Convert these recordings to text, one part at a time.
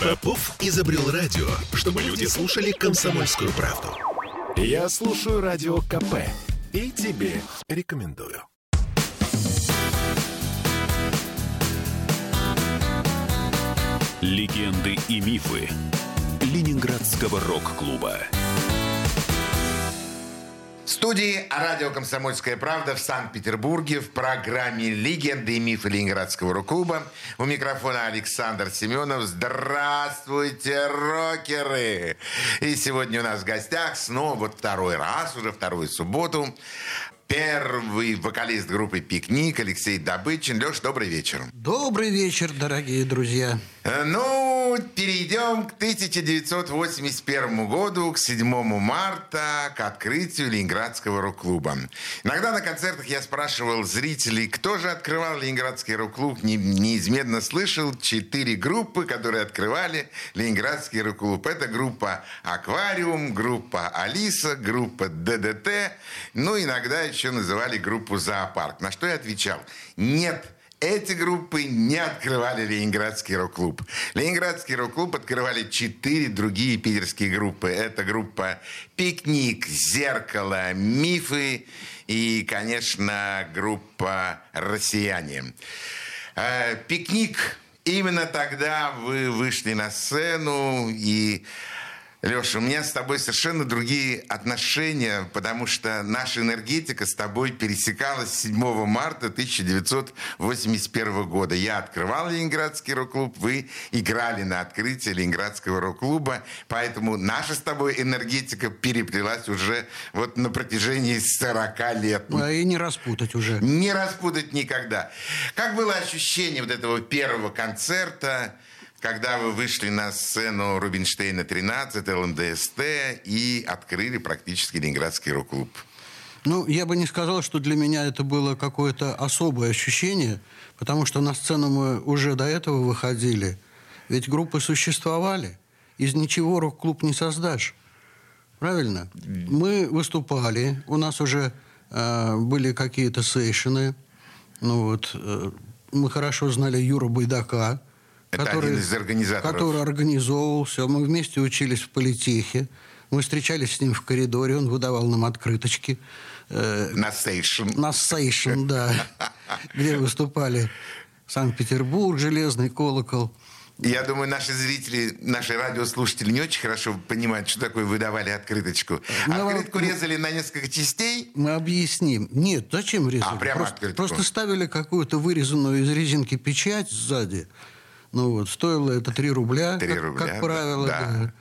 Попов изобрел радио, чтобы люди слушали комсомольскую правду. Я слушаю радио КП и тебе рекомендую. Легенды и мифы Ленинградского рок-клуба студии радио «Комсомольская правда» в Санкт-Петербурге в программе «Легенды и мифы Ленинградского рок-клуба». У микрофона Александр Семенов. Здравствуйте, рокеры! И сегодня у нас в гостях снова вот второй раз, уже вторую субботу, первый вокалист группы «Пикник» Алексей Добычин. Леш, добрый вечер. Добрый вечер, дорогие друзья. Э, ну, перейдем к 1981 году, к 7 марта, к открытию Ленинградского рок-клуба. Иногда на концертах я спрашивал зрителей, кто же открывал Ленинградский рок-клуб. Не, неизменно слышал четыре группы, которые открывали Ленинградский рок-клуб. Это группа «Аквариум», группа «Алиса», группа «ДДТ», ну, иногда еще называли группу «Зоопарк». На что я отвечал, нет, эти группы не открывали Ленинградский рок-клуб. Ленинградский рок-клуб открывали четыре другие питерские группы. Это группа «Пикник», «Зеркало», «Мифы» и, конечно, группа «Россияне». Э, «Пикник» Именно тогда вы вышли на сцену и Леша, у меня с тобой совершенно другие отношения, потому что наша энергетика с тобой пересекалась 7 марта 1981 года. Я открывал Ленинградский рок-клуб, вы играли на открытии Ленинградского рок-клуба, поэтому наша с тобой энергетика переплелась уже вот на протяжении 40 лет. А и не распутать уже. Не распутать никогда. Как было ощущение вот этого первого концерта? Когда вы вышли на сцену Рубинштейна 13, ЛНДСТ и открыли практически Ленинградский рок-клуб? Ну, я бы не сказал, что для меня это было какое-то особое ощущение, потому что на сцену мы уже до этого выходили. Ведь группы существовали. Из ничего рок-клуб не создашь. Правильно? Мы выступали, у нас уже э, были какие-то сейшены. Ну вот, э, мы хорошо знали Юру Байдака, это который, один из организаторов. Который организовывал все. Мы вместе учились в политехе. Мы встречались с ним в коридоре, он выдавал нам открыточки. Э, на сейшн. На сейшн, да. Где выступали Санкт-Петербург, Железный колокол. Я думаю, наши зрители, наши радиослушатели не очень хорошо понимают, что такое выдавали открыточку. Мы Открытку вам... резали на несколько частей? Мы объясним. Нет, зачем резали? А, прямо просто, открытку. Просто ставили какую-то вырезанную из резинки печать сзади. Ну вот, стоило это 3 рубля, 3 как, рубля, как правило. Да. да.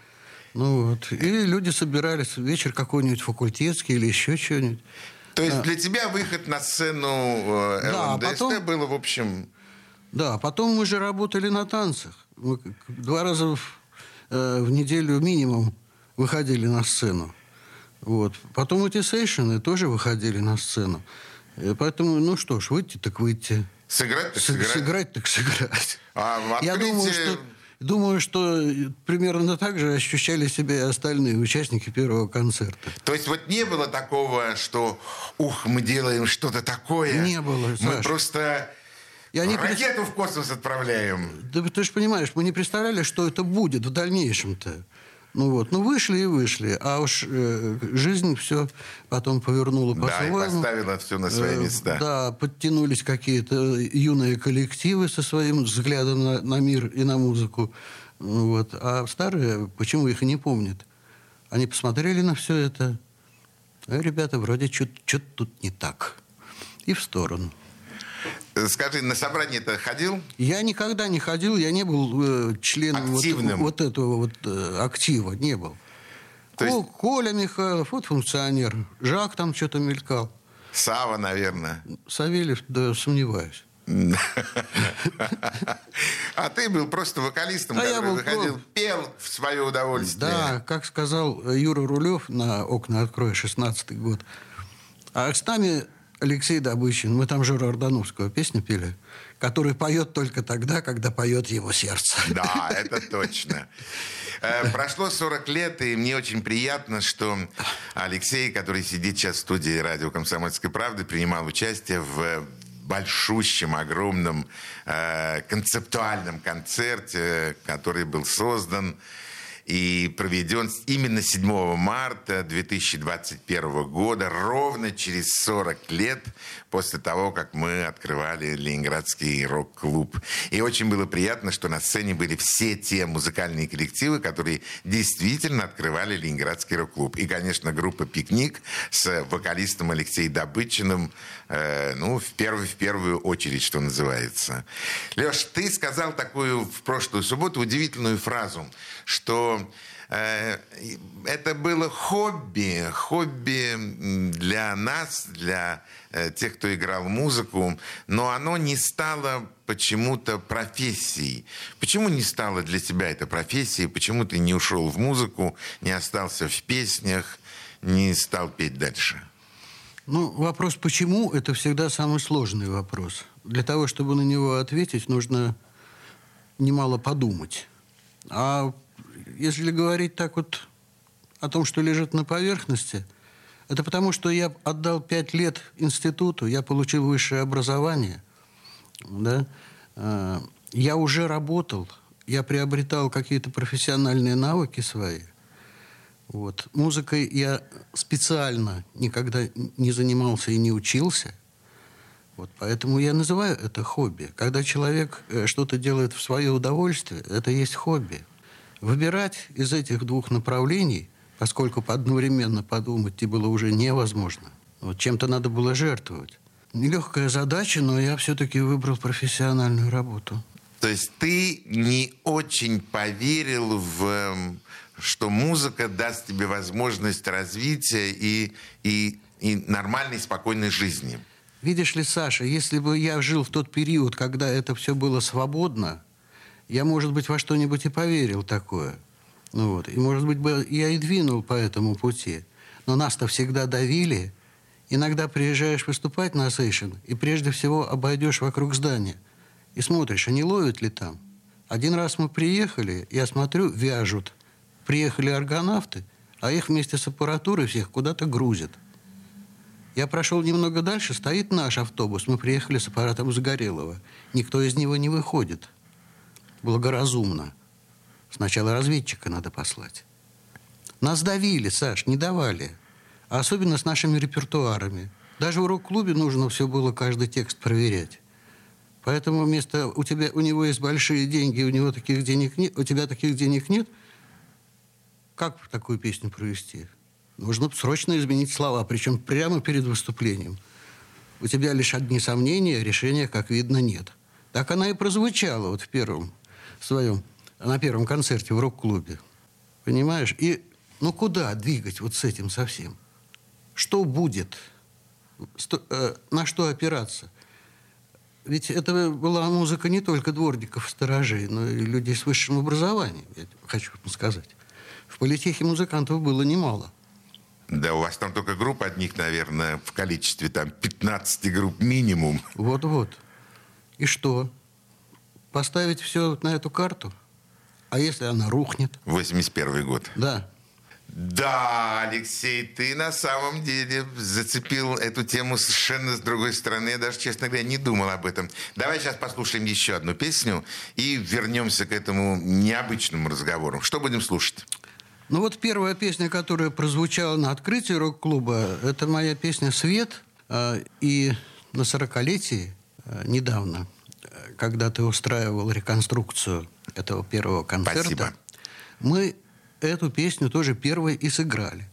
Ну вот. И люди собирались вечер какой-нибудь факультетский или еще что-нибудь. То есть а. для тебя выход на сцену э, да, ЛНДСТ потом, было, в общем... Да, потом мы же работали на танцах. Мы два раза в, э, в неделю минимум выходили на сцену. Вот. Потом эти сейшены тоже выходили на сцену. И поэтому, ну что ж, выйти так выйти. Сыграть так сыграть. Сыграть так сыграть. А в Я думаю, что Думаю, что примерно так же ощущали себя и остальные участники первого концерта. То есть вот не было такого, что ух, мы делаем что-то такое. Не было, Мы Саш. просто и они ракету в космос отправляем. Да ты же понимаешь, мы не представляли, что это будет в дальнейшем-то. Ну вот, ну вышли и вышли, а уж э, жизнь все потом повернула по-своему. Да, и поставила все на свои э, места. Э, да, подтянулись какие-то юные коллективы со своим взглядом на, на мир и на музыку. Вот. А старые, почему их и не помнят? Они посмотрели на все это, а ребята, вроде что-то тут не так. И в сторону. Скажи, на собрание-то ходил? Я никогда не ходил, я не был э, членом Активным. Вот, вот этого вот э, актива, не был. То есть... Коля Михайлов, вот функционер. Жак там что-то мелькал. Сава, наверное. Савельев, да, сомневаюсь. А ты был просто вокалистом, а который выходил, пел в свое удовольствие. Да, как сказал Юра Рулев на «Окна открой» 16 год. А с нами Алексей Добычин, мы там Жора Ордановского песню пели, который поет только тогда, когда поет его сердце. Да, это точно. Э, прошло 40 лет, и мне очень приятно, что Алексей, который сидит сейчас в студии радио «Комсомольской правды», принимал участие в большущем, огромном э, концептуальном концерте, который был создан и проведен именно 7 марта 2021 года, ровно через 40 лет после того, как мы открывали Ленинградский рок-клуб. И очень было приятно, что на сцене были все те музыкальные коллективы, которые действительно открывали Ленинградский рок-клуб. И, конечно, группа «Пикник» с вокалистом Алексеем Добычиным, э, ну, в первую, в первую очередь, что называется. Леш, ты сказал такую в прошлую субботу удивительную фразу, что Э, это было хобби, хобби для нас, для э, тех, кто играл музыку, но оно не стало почему-то профессией. Почему не стало для тебя это профессией? Почему ты не ушел в музыку, не остался в песнях, не стал петь дальше? Ну, вопрос «почему» — это всегда самый сложный вопрос. Для того, чтобы на него ответить, нужно немало подумать. А если говорить так вот о том, что лежит на поверхности, это потому, что я отдал пять лет институту, я получил высшее образование, да, а, я уже работал, я приобретал какие-то профессиональные навыки свои. Вот. Музыкой я специально никогда не занимался и не учился. Вот, поэтому я называю это хобби. Когда человек э, что-то делает в свое удовольствие, это есть хобби. Выбирать из этих двух направлений, поскольку одновременно подумать было уже невозможно, вот чем-то надо было жертвовать. Нелегкая задача, но я все-таки выбрал профессиональную работу. То есть ты не очень поверил в эм, что музыка даст тебе возможность развития и, и, и нормальной, спокойной жизни. Видишь ли, Саша, если бы я жил в тот период, когда это все было свободно, я, может быть, во что-нибудь и поверил такое. Ну, вот. И, может быть, бы я и двинул по этому пути. Но нас-то всегда давили. Иногда приезжаешь выступать на сейшн, и прежде всего обойдешь вокруг здания. И смотришь, а не ловят ли там. Один раз мы приехали, я смотрю, вяжут. Приехали аргонавты, а их вместе с аппаратурой всех куда-то грузят. Я прошел немного дальше, стоит наш автобус. Мы приехали с аппаратом Загорелого. Никто из него не выходит благоразумно. Сначала разведчика надо послать. Нас давили, Саш, не давали. Особенно с нашими репертуарами. Даже в рок-клубе нужно все было каждый текст проверять. Поэтому вместо у тебя у него есть большие деньги, у него таких денег нет, у тебя таких денег нет. Как такую песню провести? Нужно срочно изменить слова, причем прямо перед выступлением. У тебя лишь одни сомнения, решения, как видно, нет. Так она и прозвучала вот в первом своем, на первом концерте в рок-клубе. Понимаешь? И ну куда двигать вот с этим совсем? Что будет? Сто, э, на что опираться? Ведь это была музыка не только дворников, сторожей, но и людей с высшим образованием, я хочу вам сказать. В политехе музыкантов было немало. Да, у вас там только групп одних, наверное, в количестве там 15 групп минимум. Вот-вот. И что? Поставить все на эту карту? А если она рухнет? 81 год. Да. Да, Алексей, ты на самом деле зацепил эту тему совершенно с другой стороны. Я даже, честно говоря, не думал об этом. Давай сейчас послушаем еще одну песню и вернемся к этому необычному разговору. Что будем слушать? Ну вот первая песня, которая прозвучала на открытии рок-клуба, это моя песня «Свет». А, и на 40-летии а, недавно – когда ты устраивал реконструкцию этого первого концерта, Спасибо. мы эту песню тоже первой и сыграли.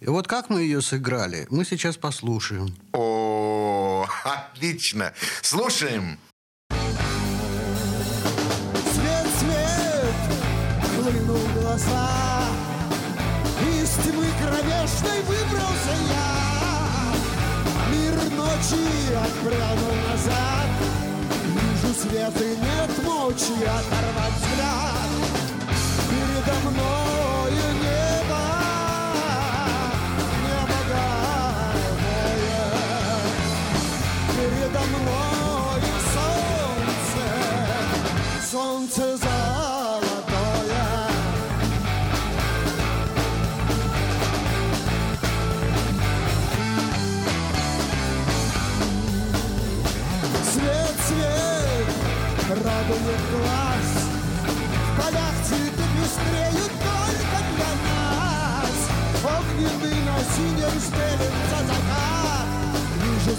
И вот как мы ее сыграли, мы сейчас послушаем. О, отлично. Слушаем. Свет, свет, хлынул глаза, из тьмы кромешной выбрался я. Мир ночи отпрянул свет и нет мочи оторвать взгляд. Передо мною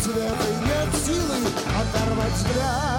Цвет и нет силы оторвать взгляд.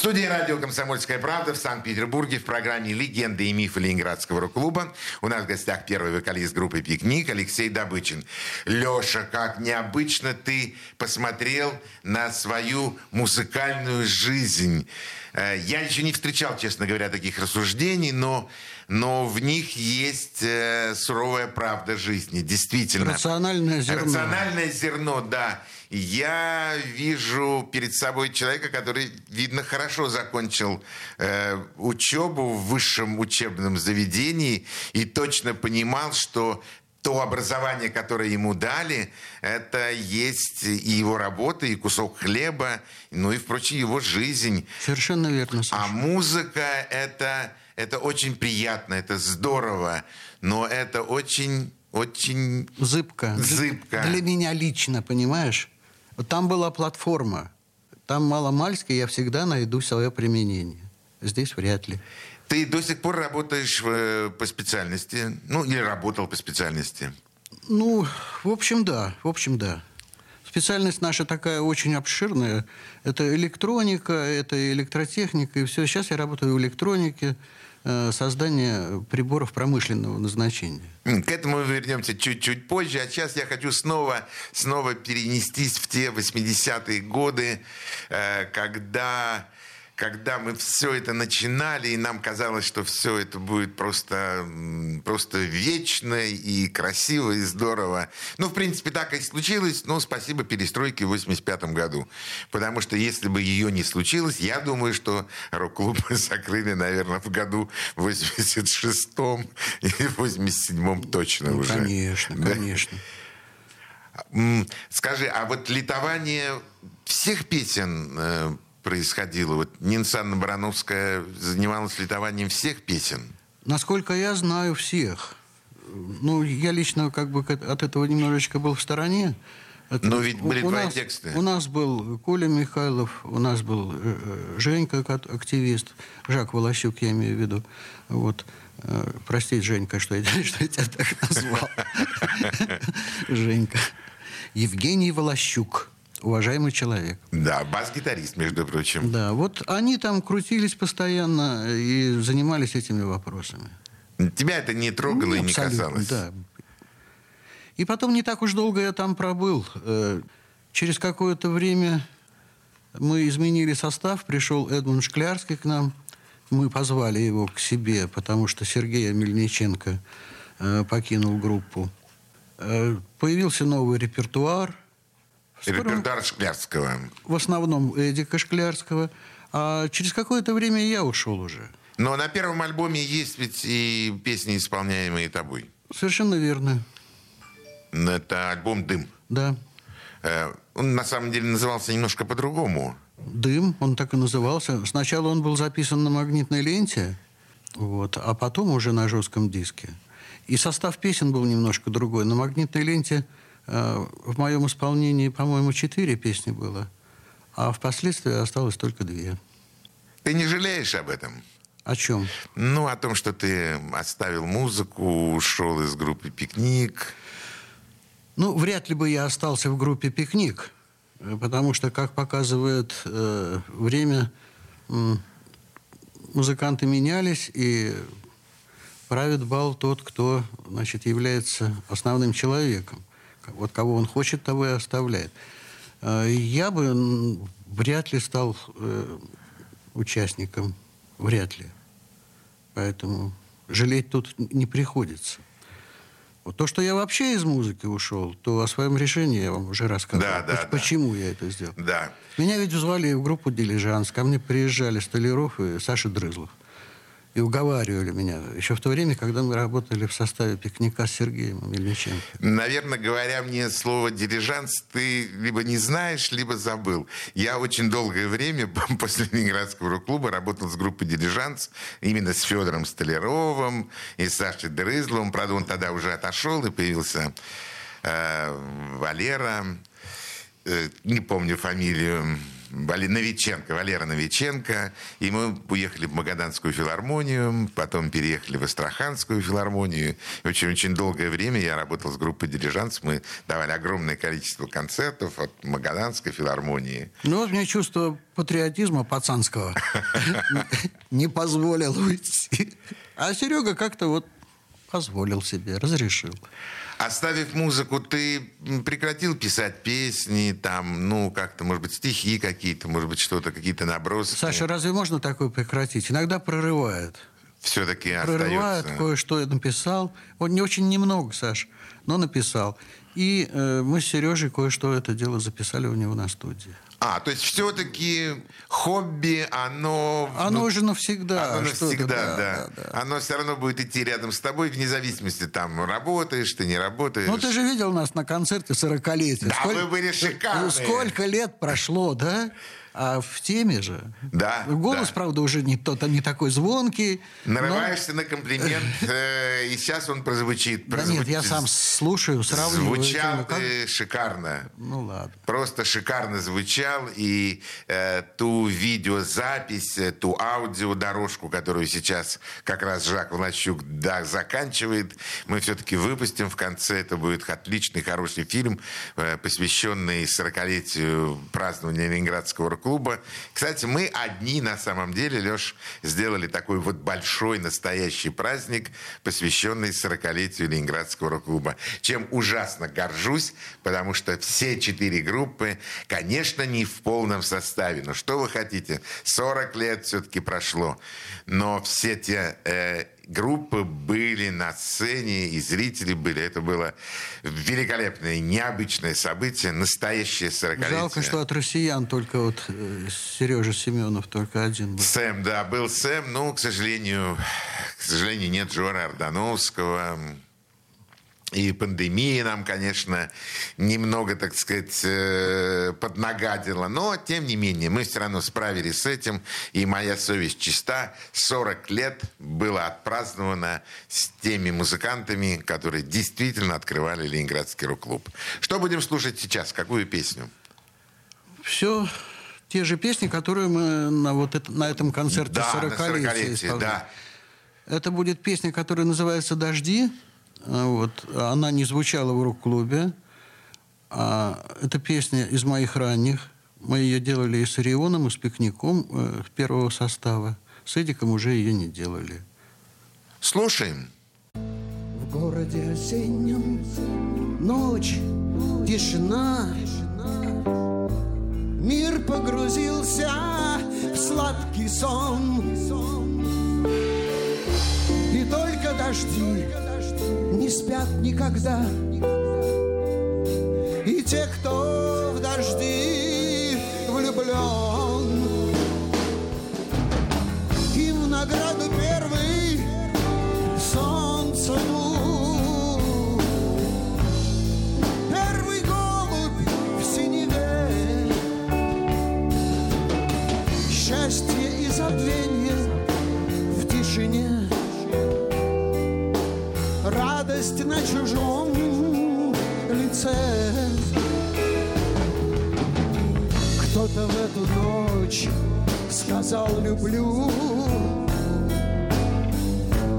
Студии радио «Комсомольская правда» в Санкт-Петербурге в программе «Легенды и мифы Ленинградского рок-клуба» у нас в гостях первый вокалист группы «Пикник» Алексей Добычин. Леша, как необычно ты посмотрел на свою музыкальную жизнь. Э, Я еще не встречал, честно говоря, таких рассуждений, но, но в них есть э, суровая правда жизни, действительно. Рациональное зерно. Рациональное зерно, да. Я вижу перед собой человека, который, видно, хорошо закончил э, учебу в высшем учебном заведении и точно понимал, что то образование, которое ему дали, это есть и его работа, и кусок хлеба, ну и, впрочем, его жизнь. Совершенно верно, Саша. А музыка это, это очень приятно, это здорово, но это очень, очень Зыбко. Зыбко. Для меня лично, понимаешь? Там была платформа. Там маломальски я всегда найду свое применение. Здесь вряд ли. Ты до сих пор работаешь э, по специальности, ну или работал по специальности. Ну, в общем, да. В общем, да. Специальность наша такая очень обширная. Это электроника, это электротехника и все. Сейчас я работаю в электронике, э, создание приборов промышленного назначения. К этому мы вернемся чуть-чуть позже. А сейчас я хочу снова, снова перенестись в те 80-е годы, э, когда, когда мы все это начинали, и нам казалось, что все это будет просто, просто вечно и красиво, и здорово. Ну, в принципе, так и случилось. Ну, спасибо перестройке в 85 году. Потому что если бы ее не случилось, я думаю, что рок-клуб закрыли, наверное, в году 86-м или 87-м точно Ну, уже. конечно, Да? конечно. Скажи, а вот литование всех песен э, происходило? Вот Нина Санна Барановская занималась литованием всех песен? Насколько я знаю всех. Ну, я лично как бы от этого немножечко был в стороне. Это Но ведь у- были у твои нас- тексты. У нас был Коля Михайлов, у нас был э, э, Женька, как активист, Жак Волощук, я имею в виду. Вот. Э, Простите, Женька, что я, что я тебя так назвал. Женька. Евгений Волощук, уважаемый человек. Да, бас-гитарист, между прочим. Да, вот они там крутились постоянно и занимались этими вопросами. Тебя это не трогало и не Ну, касалось? Да. И потом не так уж долго я там пробыл. Э, Через какое-то время мы изменили состав, пришел Эдмунд Шклярский к нам. Мы позвали его к себе, потому что Сергей Мельниченко э, покинул группу. Э, Появился новый репертуар, Репертуар Шклярского. В основном Эдика Шклярского. А через какое-то время я ушел уже. Но на первом альбоме есть ведь и песни, исполняемые тобой. Совершенно верно. Это альбом «Дым». Да. Э, Он на самом деле назывался немножко по-другому. Дым, он так и назывался. Сначала он был записан на магнитной ленте, вот, а потом уже на жестком диске. И состав песен был немножко другой. На магнитной ленте в моем исполнении, по-моему, четыре песни было, а впоследствии осталось только две. Ты не жалеешь об этом? О чем? Ну, о том, что ты оставил музыку, ушел из группы «Пикник». Ну, вряд ли бы я остался в группе «Пикник», э, потому что, как показывает э, время, м, музыканты менялись, и правит бал тот, кто, значит, является основным человеком. Вот кого он хочет, того и оставляет. Э, Я бы вряд ли стал э, участником, вряд ли. Поэтому жалеть тут не приходится. Вот то, что я вообще из музыки ушел, то о своем решении я вам уже рассказывал. Да, да, да. Почему я это сделал? Да. Меня ведь звали в группу «Дилижанс». Ко мне приезжали Столяров и Саша Дрызлов. И уговаривали меня. Еще в то время, когда мы работали в составе пикника с Сергеем Мельниченко. Наверное, говоря мне слово «дирижанс», ты либо не знаешь, либо забыл. Я очень долгое время после Ленинградского рок-клуба работал с группой «Дирижанс», именно с Федором Столяровым и Сашей Дрызловым. Правда, он тогда уже отошел, и появился э, Валера, э, не помню фамилию, Вали- Новиченко, Валера Новиченко. И мы уехали в Магаданскую филармонию, потом переехали в Астраханскую филармонию. Очень-очень долгое время я работал с группой «Дилижанс». Мы давали огромное количество концертов от Магаданской филармонии. Ну, вот мне чувство патриотизма пацанского не позволил уйти. А Серега как-то вот позволил себе, разрешил. Оставив музыку, ты прекратил писать песни, там, ну, как-то, может быть, стихи какие-то, может быть, что-то, какие-то наброски. Саша, разве можно такое прекратить? Иногда прорывает. Все-таки Прорывает, остается. кое-что написал. Вот не очень немного, Саш, но написал. И э, мы с Сережей кое-что это дело записали у него на студии. А, то есть все-таки хобби, оно... Оно ну, уже навсегда. Оно навсегда, да, Оно все равно будет идти рядом с тобой, вне зависимости, там, работаешь ты, не работаешь. Ну, ты же видел нас на концерте 40-летия. Да, вы были шикарные. Сколько лет прошло, да? А в теме же. Да, Голос, да. правда, уже не, тот, не такой звонкий. но- Нарываешься на комплимент, э, и сейчас он прозвучит. Да нет, я прозвучит- сам слушаю, сравниваю. Звучал ты шикарно. Ну, ладно. Просто шикарно звучал. И э, ту видеозапись, э, ту аудиодорожку, которую сейчас как раз Жак Влащук да, заканчивает, мы все-таки выпустим в конце. Это будет отличный, хороший фильм, э, посвященный 40-летию празднования Ленинградского клуба. Кстати, мы одни на самом деле, Леш, сделали такой вот большой настоящий праздник, посвященный 40-летию Ленинградского рок-клуба. Чем ужасно горжусь, потому что все четыре группы, конечно, не в полном составе. Но что вы хотите? 40 лет все-таки прошло. Но все те э, группы были на сцене, и зрители были. Это было великолепное, необычное событие, настоящее 40 Жалко, что от россиян только вот Сережа Семенов только один был. Сэм, да, был Сэм, но, к сожалению, к сожалению, нет Жора Ордановского. И пандемия нам, конечно, немного, так сказать, э, поднагадила. Но, тем не менее, мы все равно справились с этим. И моя совесть чиста. 40 лет было отпраздновано с теми музыкантами, которые действительно открывали Ленинградский рок-клуб. Что будем слушать сейчас? Какую песню? Все те же песни, которые мы на, вот это, на этом концерте Да, на 40-летия 40-летие, исполняли. да. Это будет песня, которая называется «Дожди». А, Вот. Она не звучала в рок-клубе. А, это песня из моих ранних. Мы ее делали и с Орионом, и с Пикником э, первого состава. С Эдиком уже ее не делали. Слушаем. В городе осеннем ночь, тишина. Мир погрузился в сладкий сон. И только дожди не спят никогда. И те, кто в дожди влюблен. Радость на чужом лице. Кто-то в эту ночь сказал люблю.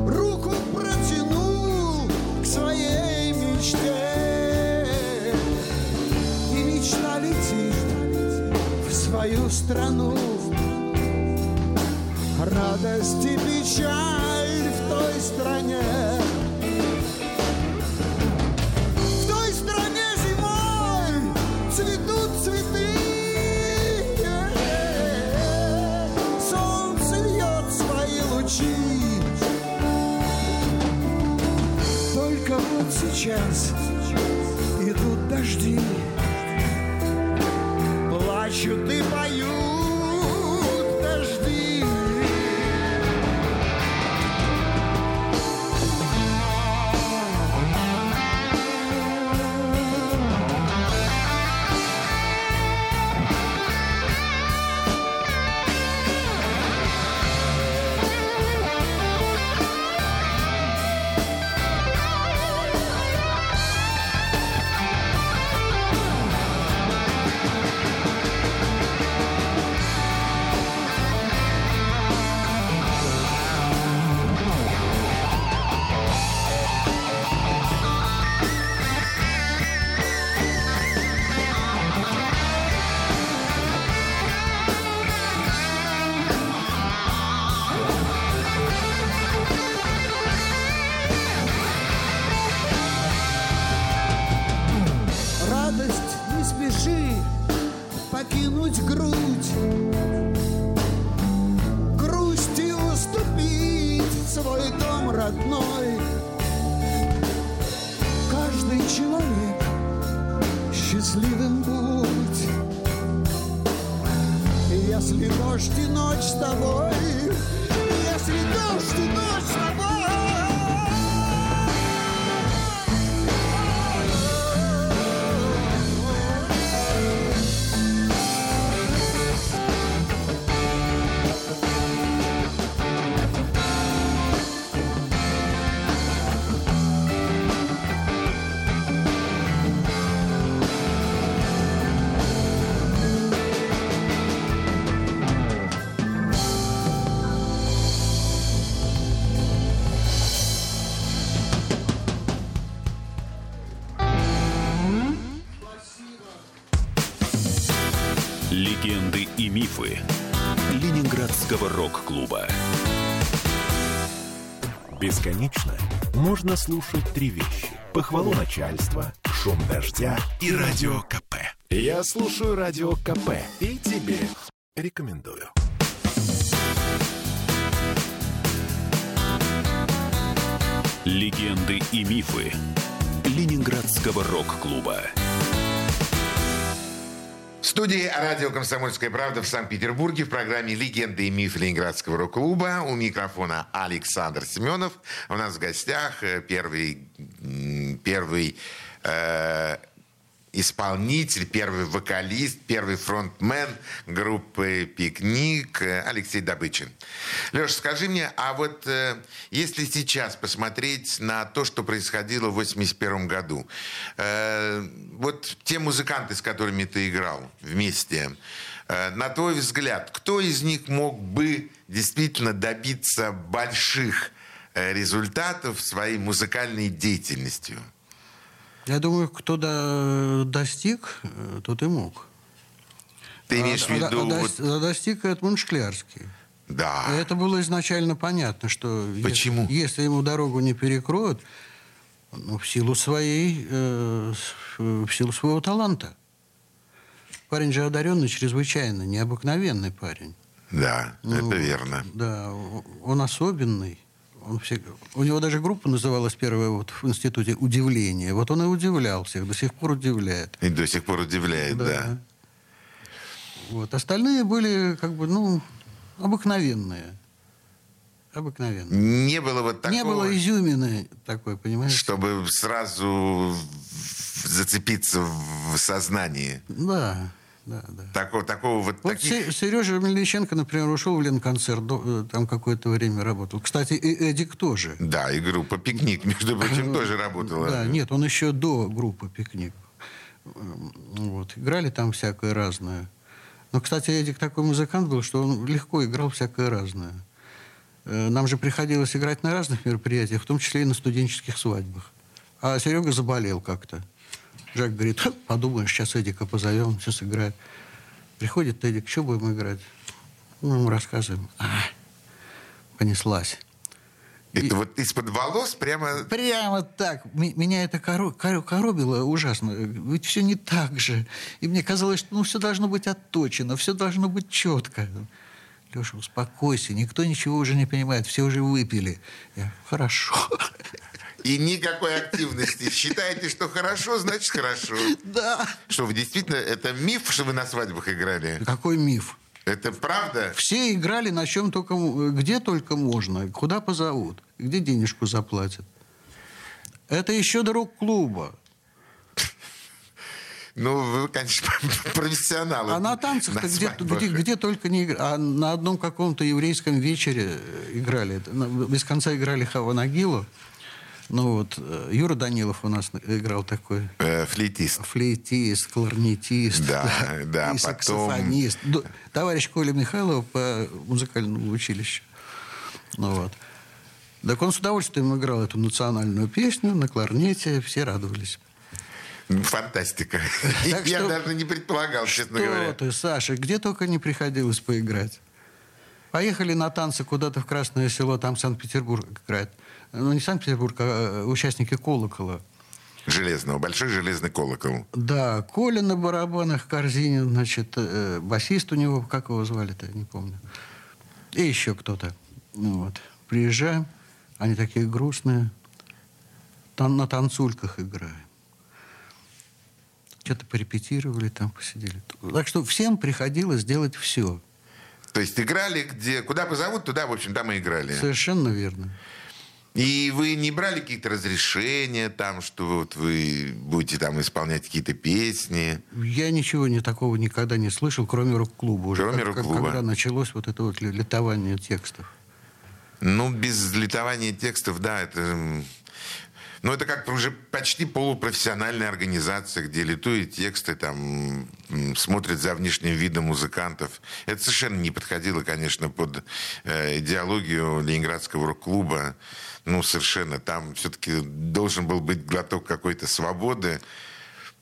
Руку протянул к своей мечте. И мечта летит в свою страну. Радость и печаль в той стране. идут мифы Ленинградского рок-клуба. Бесконечно можно слушать три вещи. Похвалу начальства, шум дождя и радио КП. Я слушаю радио КП и тебе рекомендую. Легенды и мифы Ленинградского рок-клуба. В студии радио «Комсомольская правда» в Санкт-Петербурге в программе «Легенды и мифы Ленинградского рок-клуба». У микрофона Александр Семенов. У нас в гостях э, первый, первый э, исполнитель, первый вокалист, первый фронтмен группы «Пикник» Алексей Добычин. Леша, скажи мне, а вот э, если сейчас посмотреть на то, что происходило в 81 году, э, вот те музыканты, с которыми ты играл вместе, э, на твой взгляд, кто из них мог бы действительно добиться больших э, результатов своей музыкальной деятельностью? Я думаю, кто до- достиг, э, тот и мог. Ты имеешь в А- а- виду... а вот- дос- а достиг Эдмунд Шклярский. Да. Это было изначально понятно, что Почему? если ему дорогу не перекроют, ну, в силу своей, э, в силу своего таланта. Парень же одаренный чрезвычайно, необыкновенный парень. Да, Ну, это верно. Да, он особенный. Он все... У него даже группа называлась первая вот в институте «Удивление». Вот он и удивлял всех, до сих пор удивляет. И до сих пор удивляет, да. Вот. Остальные были как бы, ну, обыкновенные. Обыкновенные. Не было вот такого... Не было изюмины такой, понимаешь? Чтобы сразу зацепиться в сознании. Да, да, да. Такого, такого вот, вот таких... Сережа Мельниченко, например, ушел в Ленконцерт, э, там какое-то время работал. Кстати, и Эдик тоже. Да, и группа «Пикник», между прочим, тоже работала. Да, нет, он еще до группы «Пикник». Вот. Играли там всякое разное. Но, кстати, Эдик такой музыкант был, что он легко играл всякое разное. Э, нам же приходилось играть на разных мероприятиях, в том числе и на студенческих свадьбах. А Серега заболел как-то. Жак говорит, подумаешь, сейчас Эдика позовем, все сыграет. Приходит Эдик, что будем играть? Мы ему рассказываем. А, понеслась. Это и... вот из-под волос прямо... Прямо так. Меня это коро... коробило ужасно. Ведь все не так же. И мне казалось, что ну, все должно быть отточено, все должно быть четко. Леша, успокойся, никто ничего уже не понимает, все уже выпили. Я, хорошо. И никакой активности. Считаете, что хорошо, значит хорошо. Да. Что, вы действительно, это миф, что вы на свадьбах играли? Какой миф? Это правда? Все играли на чем только, где только можно, куда позовут, где денежку заплатят. Это еще до рок-клуба. Ну, вы, конечно, профессионалы. А на танцах-то где, где, где только не играли. А на одном каком-то еврейском вечере играли. Без конца играли Хаванагилу. Ну вот, э, Юра Данилов у нас играл такой. Э, флейтист. Флейтист, кларнетист. Да, да, и саксофонист. Потом... Товарищ Коля Михайлов по музыкальному училищу. Ну вот. Так он с удовольствием играл эту национальную песню на кларнете, все радовались. Фантастика. Так Я что, даже не предполагал, честно что говоря. ты, Саша, где только не приходилось поиграть. Поехали на танцы куда-то в Красное Село, там Санкт-Петербург играет. Ну, не Санкт-Петербург, а участники «Колокола». Железного, большой железный колокол. Да, Коля на барабанах, Корзинин, значит, э, басист у него, как его звали-то, не помню. И еще кто-то. Ну, вот. Приезжаем, они такие грустные, там на танцульках играем что-то порепетировали, там посидели. Так что всем приходилось делать все. То есть играли где... Куда позовут, туда, в общем, там и играли. Совершенно верно. И вы не брали какие-то разрешения там, что вот вы будете там исполнять какие-то песни? Я ничего не такого никогда не слышал, кроме рок-клуба. Уже кроме рок-клуба. Когда началось вот это вот летование текстов. Ну, без летования текстов, да, это но это как-то уже почти полупрофессиональная организация, где литуют тексты, там, смотрят за внешним видом музыкантов. Это совершенно не подходило, конечно, под э, идеологию Ленинградского рок-клуба. Ну, совершенно. Там все-таки должен был быть глоток какой-то свободы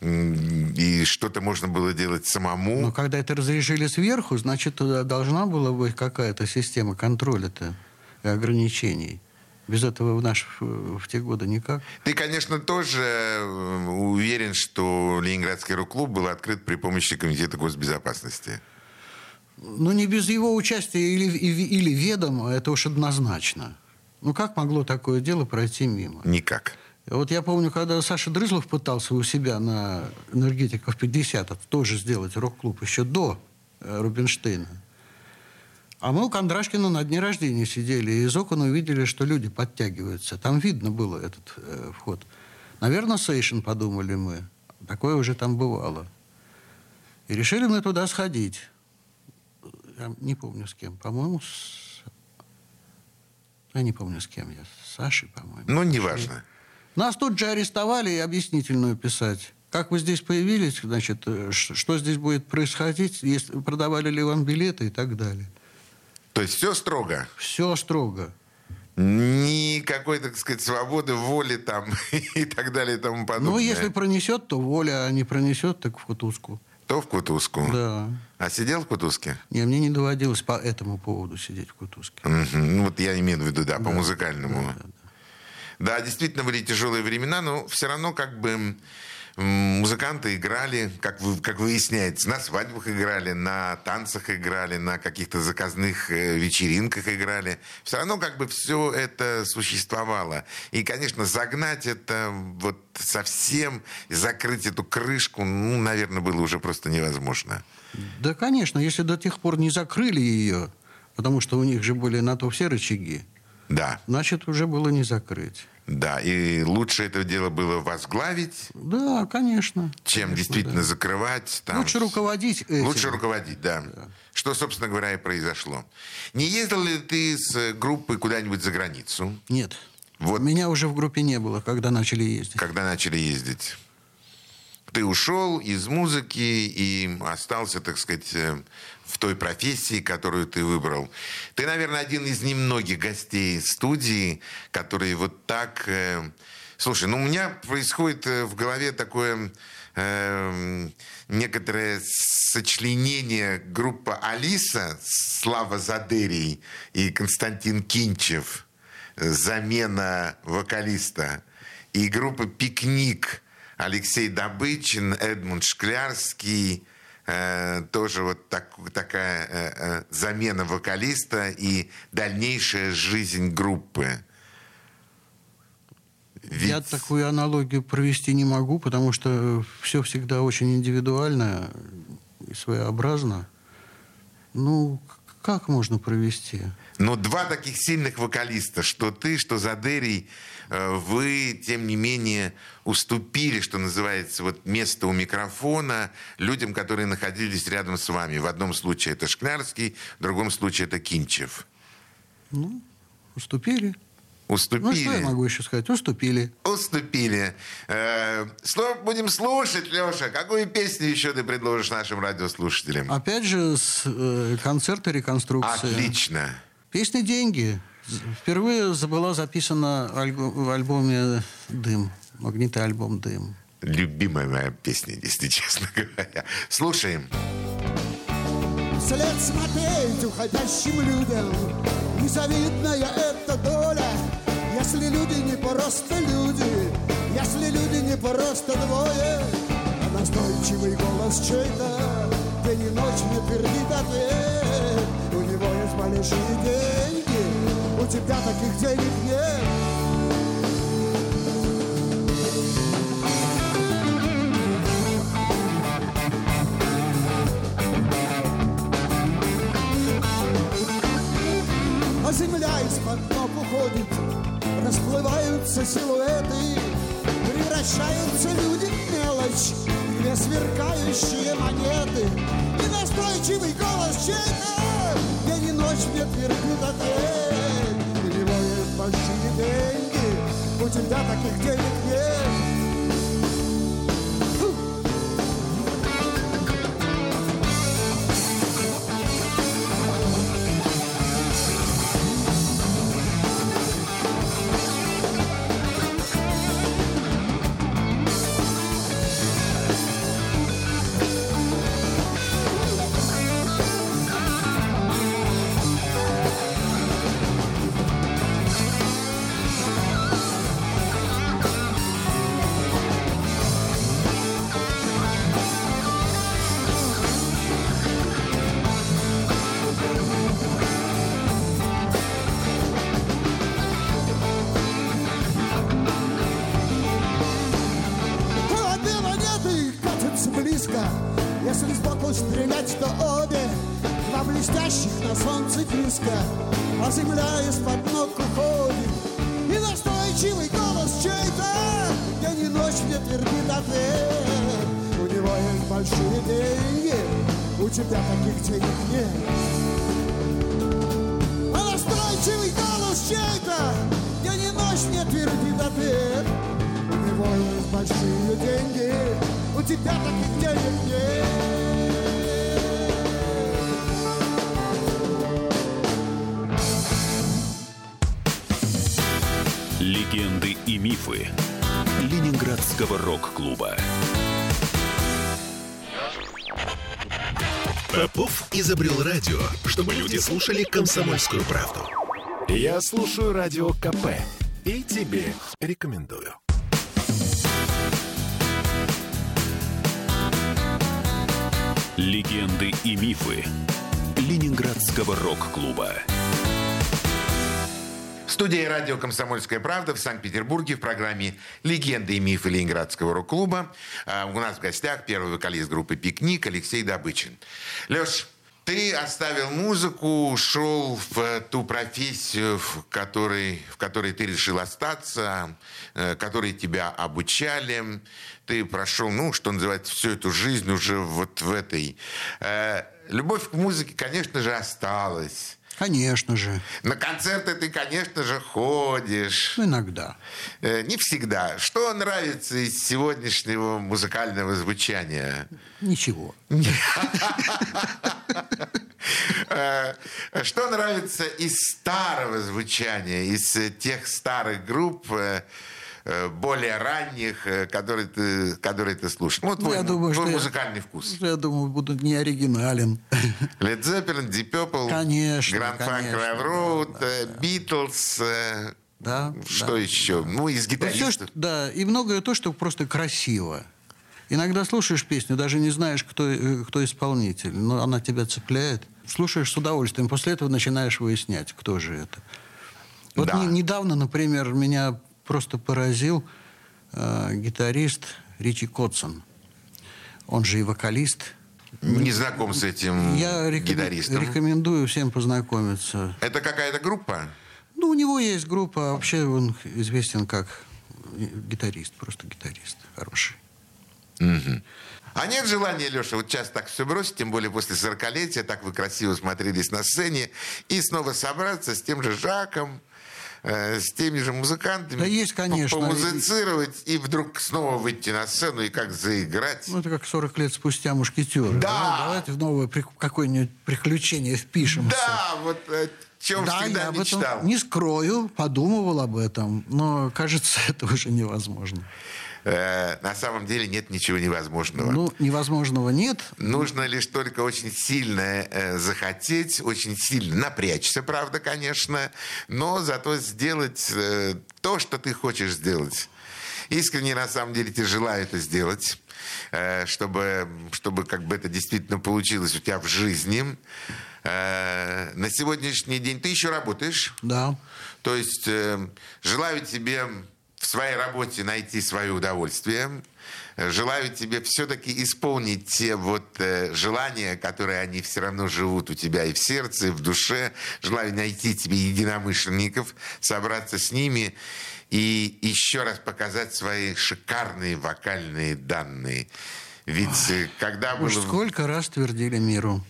и что-то можно было делать самому. Но когда это разрешили сверху, значит, туда должна была быть какая-то система контроля-то и ограничений. Без этого в, наш, в те годы никак. Ты, конечно, тоже э, уверен, что Ленинградский рок-клуб был открыт при помощи Комитета госбезопасности. Ну, не без его участия или, или ведома, это уж однозначно. Ну, как могло такое дело пройти мимо? Никак. Вот я помню, когда Саша Дрызлов пытался у себя на энергетиков 50 тоже сделать рок-клуб еще до э, Рубинштейна. А мы у Кондрашкина на дне рождения сидели, и из окон увидели, что люди подтягиваются. Там видно было этот э, вход. Наверное, сейшн, подумали мы. Такое уже там бывало. И решили мы туда сходить. Я не помню с кем. По-моему, с... Я не помню с кем я. С Сашей, по-моему. Ну, неважно. Нас тут же арестовали и объяснительную писать. Как вы здесь появились, значит, э, что здесь будет происходить, если продавали ли вам билеты и так далее. То есть все строго? Все строго. Никакой, так сказать, свободы, воли там и так далее и тому подобное. Ну, если пронесет, то воля, а не пронесет, так в кутузку. То в кутузку? Да. А сидел в кутузке? Не, мне не доводилось по этому поводу сидеть в кутузке. Угу. Ну, вот я имею в виду, да, да. по музыкальному. Да, да, да. да, действительно, были тяжелые времена, но все равно как бы музыканты играли, как, вы, как выясняется, на свадьбах играли, на танцах играли, на каких-то заказных э, вечеринках играли. Все равно как бы все это существовало. И, конечно, загнать это вот совсем, закрыть эту крышку, ну, наверное, было уже просто невозможно. Да, конечно, если до тех пор не закрыли ее, потому что у них же были на то все рычаги, Да. значит, уже было не закрыть. Да, и лучше это дело было возглавить, Да, конечно. чем Конечно, действительно да. закрывать. Там, Лучше руководить этим. Лучше руководить, да. Что, собственно говоря, и произошло. Не ездил ли ты с группой куда-нибудь за границу, Нет. Вот. Меня уже в группе не было, когда начали ездить. когда начали ездить? Ты ушел из музыки и остался, так сказать, э, в той профессии, которую ты выбрал. Ты, наверное, один из немногих гостей студии, которые вот так... э, Слушай, ну у меня происходит э, в голове такое некоторое сочленение группа Алиса, Слава Задерий и Константин Кинчев, замена вокалиста, и группа Пикник, Алексей Добычин, Эдмунд Шклярский, э, тоже вот так- такая э, э, замена вокалиста и дальнейшая жизнь группы. Ведь- Я такую аналогию провести не могу, потому что все всегда очень индивидуально и своеобразно. Ну, как можно провести? Но два таких сильных вокалиста, что ты, что Задерий, вы, тем не менее, уступили, что называется, вот место у микрофона людям, которые находились рядом с вами. В одном случае это Шклярский, в другом случае это Кинчев. Ну, уступили. Уступили. Ну, что я могу еще сказать? Уступили. Уступили. Э, Что будем слушать, Леша? Какую песню еще ты предложишь нашим радиослушателям? Опять же, с э, концерта реконструкции. Отлично. Песня «Деньги». Впервые была записана в альбоме «Дым». Магнитный альбом «Дым». Любимая моя песня, если честно говоря. Слушаем. Вслед смотреть уходящим людям Незавидная эта доля Если люди не просто люди Если люди не просто двое А настойчивый голос чей-то День и ночь мне твердит ответ У него есть большие деньги У тебя таких денег нет. А земля из-под ног уходит. Расплываются силуэты. Превращаются люди в мелочь. Две сверкающие монеты. И настойчивый голос чей-то. День и ночь мне твердит ответ тебя таких денег большие деньги У тебя таких денег нет Легенды и мифы Ленинградского рок-клуба. Попов изобрел радио, чтобы люди слушали комсомольскую правду. Я слушаю радио КП и тебе рекомендую. Легенды и мифы Ленинградского рок-клуба. Студия радио «Комсомольская правда» в Санкт-Петербурге в программе «Легенды и мифы Ленинградского рок-клуба». А, у нас в гостях первый вокалист группы «Пикник» Алексей Добычин. Леш, ты оставил музыку, ушел в ту профессию, в которой, в которой ты решил остаться, э, которой тебя обучали. Ты прошел, ну, что называется, всю эту жизнь уже вот в этой. Э, любовь к музыке, конечно же, осталась. Конечно же. На концерты ты, конечно же, ходишь. Ну, иногда. Э, не всегда. Что нравится из сегодняшнего музыкального звучания? Ничего. Э, что нравится из старого звучания, из тех старых групп, э, более ранних, которые ты, которые ты слушаешь? Ну, твой, я думаю, твой музыкальный я, вкус. Я думаю, буду не оригинален. Led Zeppelin, Deep Purple, Конечно, Grand Funk Railroad, да, э, Beatles, э, Да, что да. еще? Ну, из Ну, всё, гитаристов. что- да, и многое то, что просто красиво. Иногда слушаешь песню, даже не знаешь, кто, э, кто исполнитель, но она тебя цепляет. Слушаешь с удовольствием, после этого начинаешь выяснять, кто же это. Вот Да. не- недавно, например, меня просто поразил э, гитарист Ричи Котсон. Он же и вокалист. Не знаком с этим Я рекомен- гитаристом. рекомендую всем познакомиться. Это какая-то группа? Ну, у него есть группа, а вообще он известен как гитарист, просто гитарист хороший. А нет желания, Леша, вот сейчас так все бросить, тем более после 40-летия, так вы красиво смотрелись на сцене, и снова собраться с тем же Жаком, э, с теми же музыкантами. Да есть, конечно. по- Помузицировать и вдруг снова выйти на сцену и как заиграть. Ну, это как 40 лет спустя мушкетеры. Да. Давайте в новое при- какое-нибудь приключение впишемся. Да, вот о чем Да, всегда я об мечтал. этом не скрою, подумывал об этом, но, кажется, это уже невозможно. Э, на самом деле нет ничего невозможного. Ну, невозможного нет. Нужно лишь только очень сильно э, захотеть, очень сильно напрячься, правда, конечно, но зато сделать э, то, что ты хочешь сделать. Искренне, на самом деле, тебе желаю это сделать, э, чтобы, чтобы как бы это действительно получилось у тебя в жизни. Э, на сегодняшний день ты еще работаешь? Да. То есть э, желаю тебе в своей работе найти свое удовольствие. Желаю тебе все-таки исполнить те вот э, желания, которые они все равно живут у тебя и в сердце, и в душе. Желаю найти тебе единомышленников, собраться с ними и еще раз показать свои шикарные вокальные данные. Ведь э, когда Уж было... сколько раз твердили миру.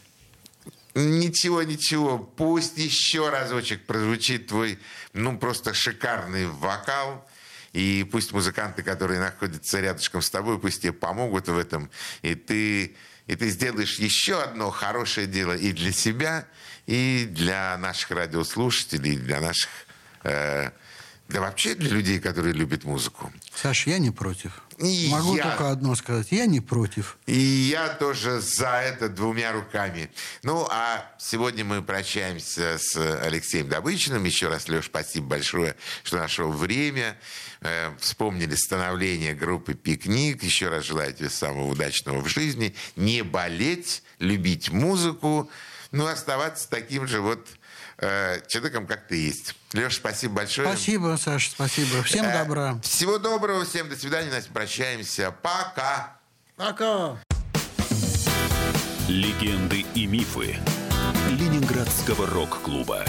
Ничего, ничего. Пусть еще разочек прозвучит твой, ну, просто шикарный вокал. И пусть музыканты, которые находятся рядышком с тобой, пусть тебе помогут в этом. И ты, и ты сделаешь еще одно хорошее дело и для себя, и для наших радиослушателей, и для наших... э, да вообще для людей, которые любят музыку. Саш, я не против. И Могу я. только одно сказать. Я не против. И я тоже за это двумя руками. Ну, а сегодня мы прощаемся с Алексеем Добычиным. Еще раз, Леш, спасибо большое, что нашел время. Э, вспомнили становление группы «Пикник». Еще раз желаю тебе самого удачного в жизни. Не болеть, любить музыку, ну, оставаться таким же вот э, человеком, как ты есть. Леш, спасибо большое. Спасибо, Саша, спасибо. Всем Э, добра. Всего доброго, всем до свидания. Настя, прощаемся. Пока. Пока. Легенды и мифы Ленинградского рок-клуба.